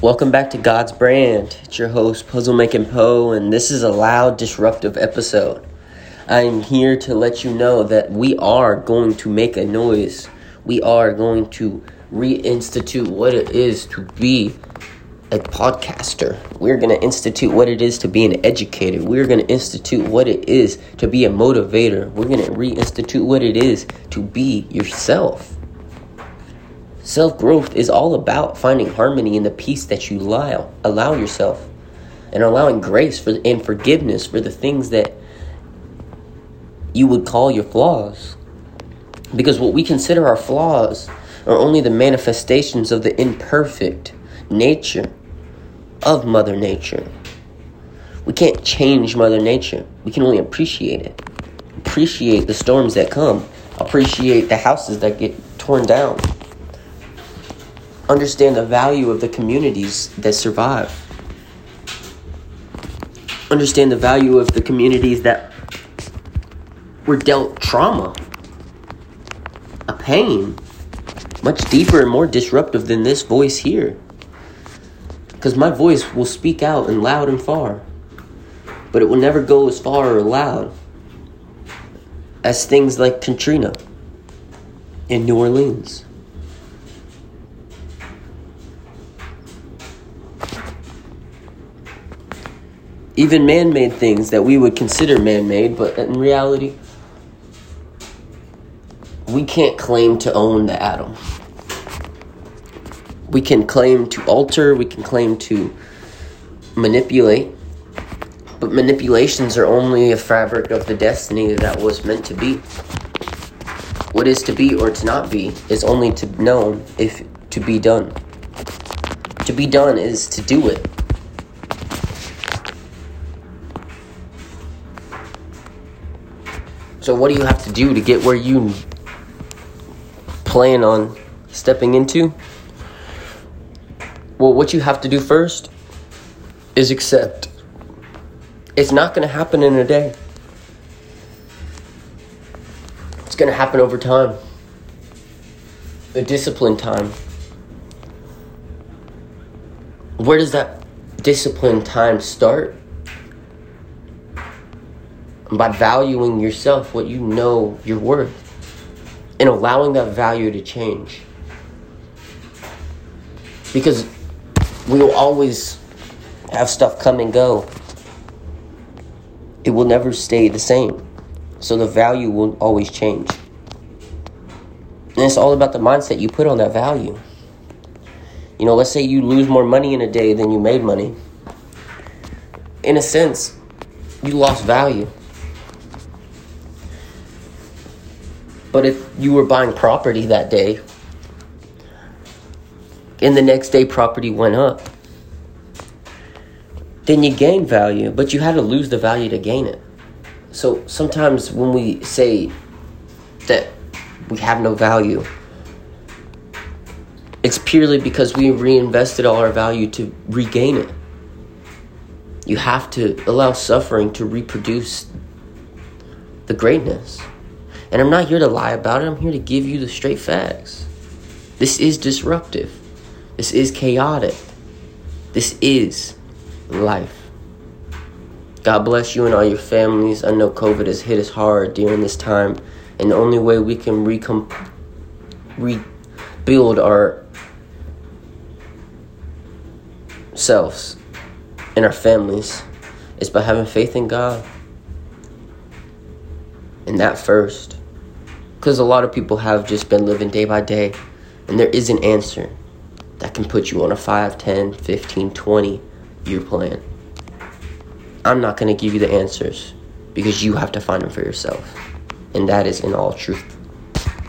Welcome back to God's Brand. It's your host, Puzzle Making Poe, and this is a loud, disruptive episode. I am here to let you know that we are going to make a noise. We are going to reinstitute what it is to be a podcaster. We're going to institute what it is to be an educator. We're going to institute what it is to be a motivator. We're going to reinstitute what it is to be yourself. Self growth is all about finding harmony in the peace that you allow, allow yourself and allowing grace for, and forgiveness for the things that you would call your flaws. Because what we consider our flaws are only the manifestations of the imperfect nature of Mother Nature. We can't change Mother Nature, we can only appreciate it. Appreciate the storms that come, appreciate the houses that get torn down understand the value of the communities that survive. Understand the value of the communities that were dealt trauma, a pain, much deeper and more disruptive than this voice here. Because my voice will speak out and loud and far, but it will never go as far or loud as things like Katrina in New Orleans. Even man made things that we would consider man made, but in reality, we can't claim to own the atom. We can claim to alter, we can claim to manipulate, but manipulations are only a fabric of the destiny that was meant to be. What is to be or to not be is only to known if to be done. To be done is to do it. So, what do you have to do to get where you plan on stepping into? Well, what you have to do first is accept. It's not going to happen in a day, it's going to happen over time, a discipline time. Where does that discipline time start? By valuing yourself, what you know you're worth, and allowing that value to change. Because we will always have stuff come and go, it will never stay the same. So the value will always change. And it's all about the mindset you put on that value. You know, let's say you lose more money in a day than you made money. In a sense, you lost value. But if you were buying property that day and the next day property went up, then you gain value, but you had to lose the value to gain it. So sometimes when we say that we have no value, it's purely because we reinvested all our value to regain it. You have to allow suffering to reproduce the greatness. And I'm not here to lie about it, I'm here to give you the straight facts. This is disruptive. This is chaotic. This is life. God bless you and all your families. I know COVID has hit us hard during this time, and the only way we can recom- rebuild our selves and our families is by having faith in God. And that first. Because a lot of people have just been living day by day, and there is an answer that can put you on a 5, 10, 15, 20 year plan. I'm not going to give you the answers because you have to find them for yourself. And that is in all truth.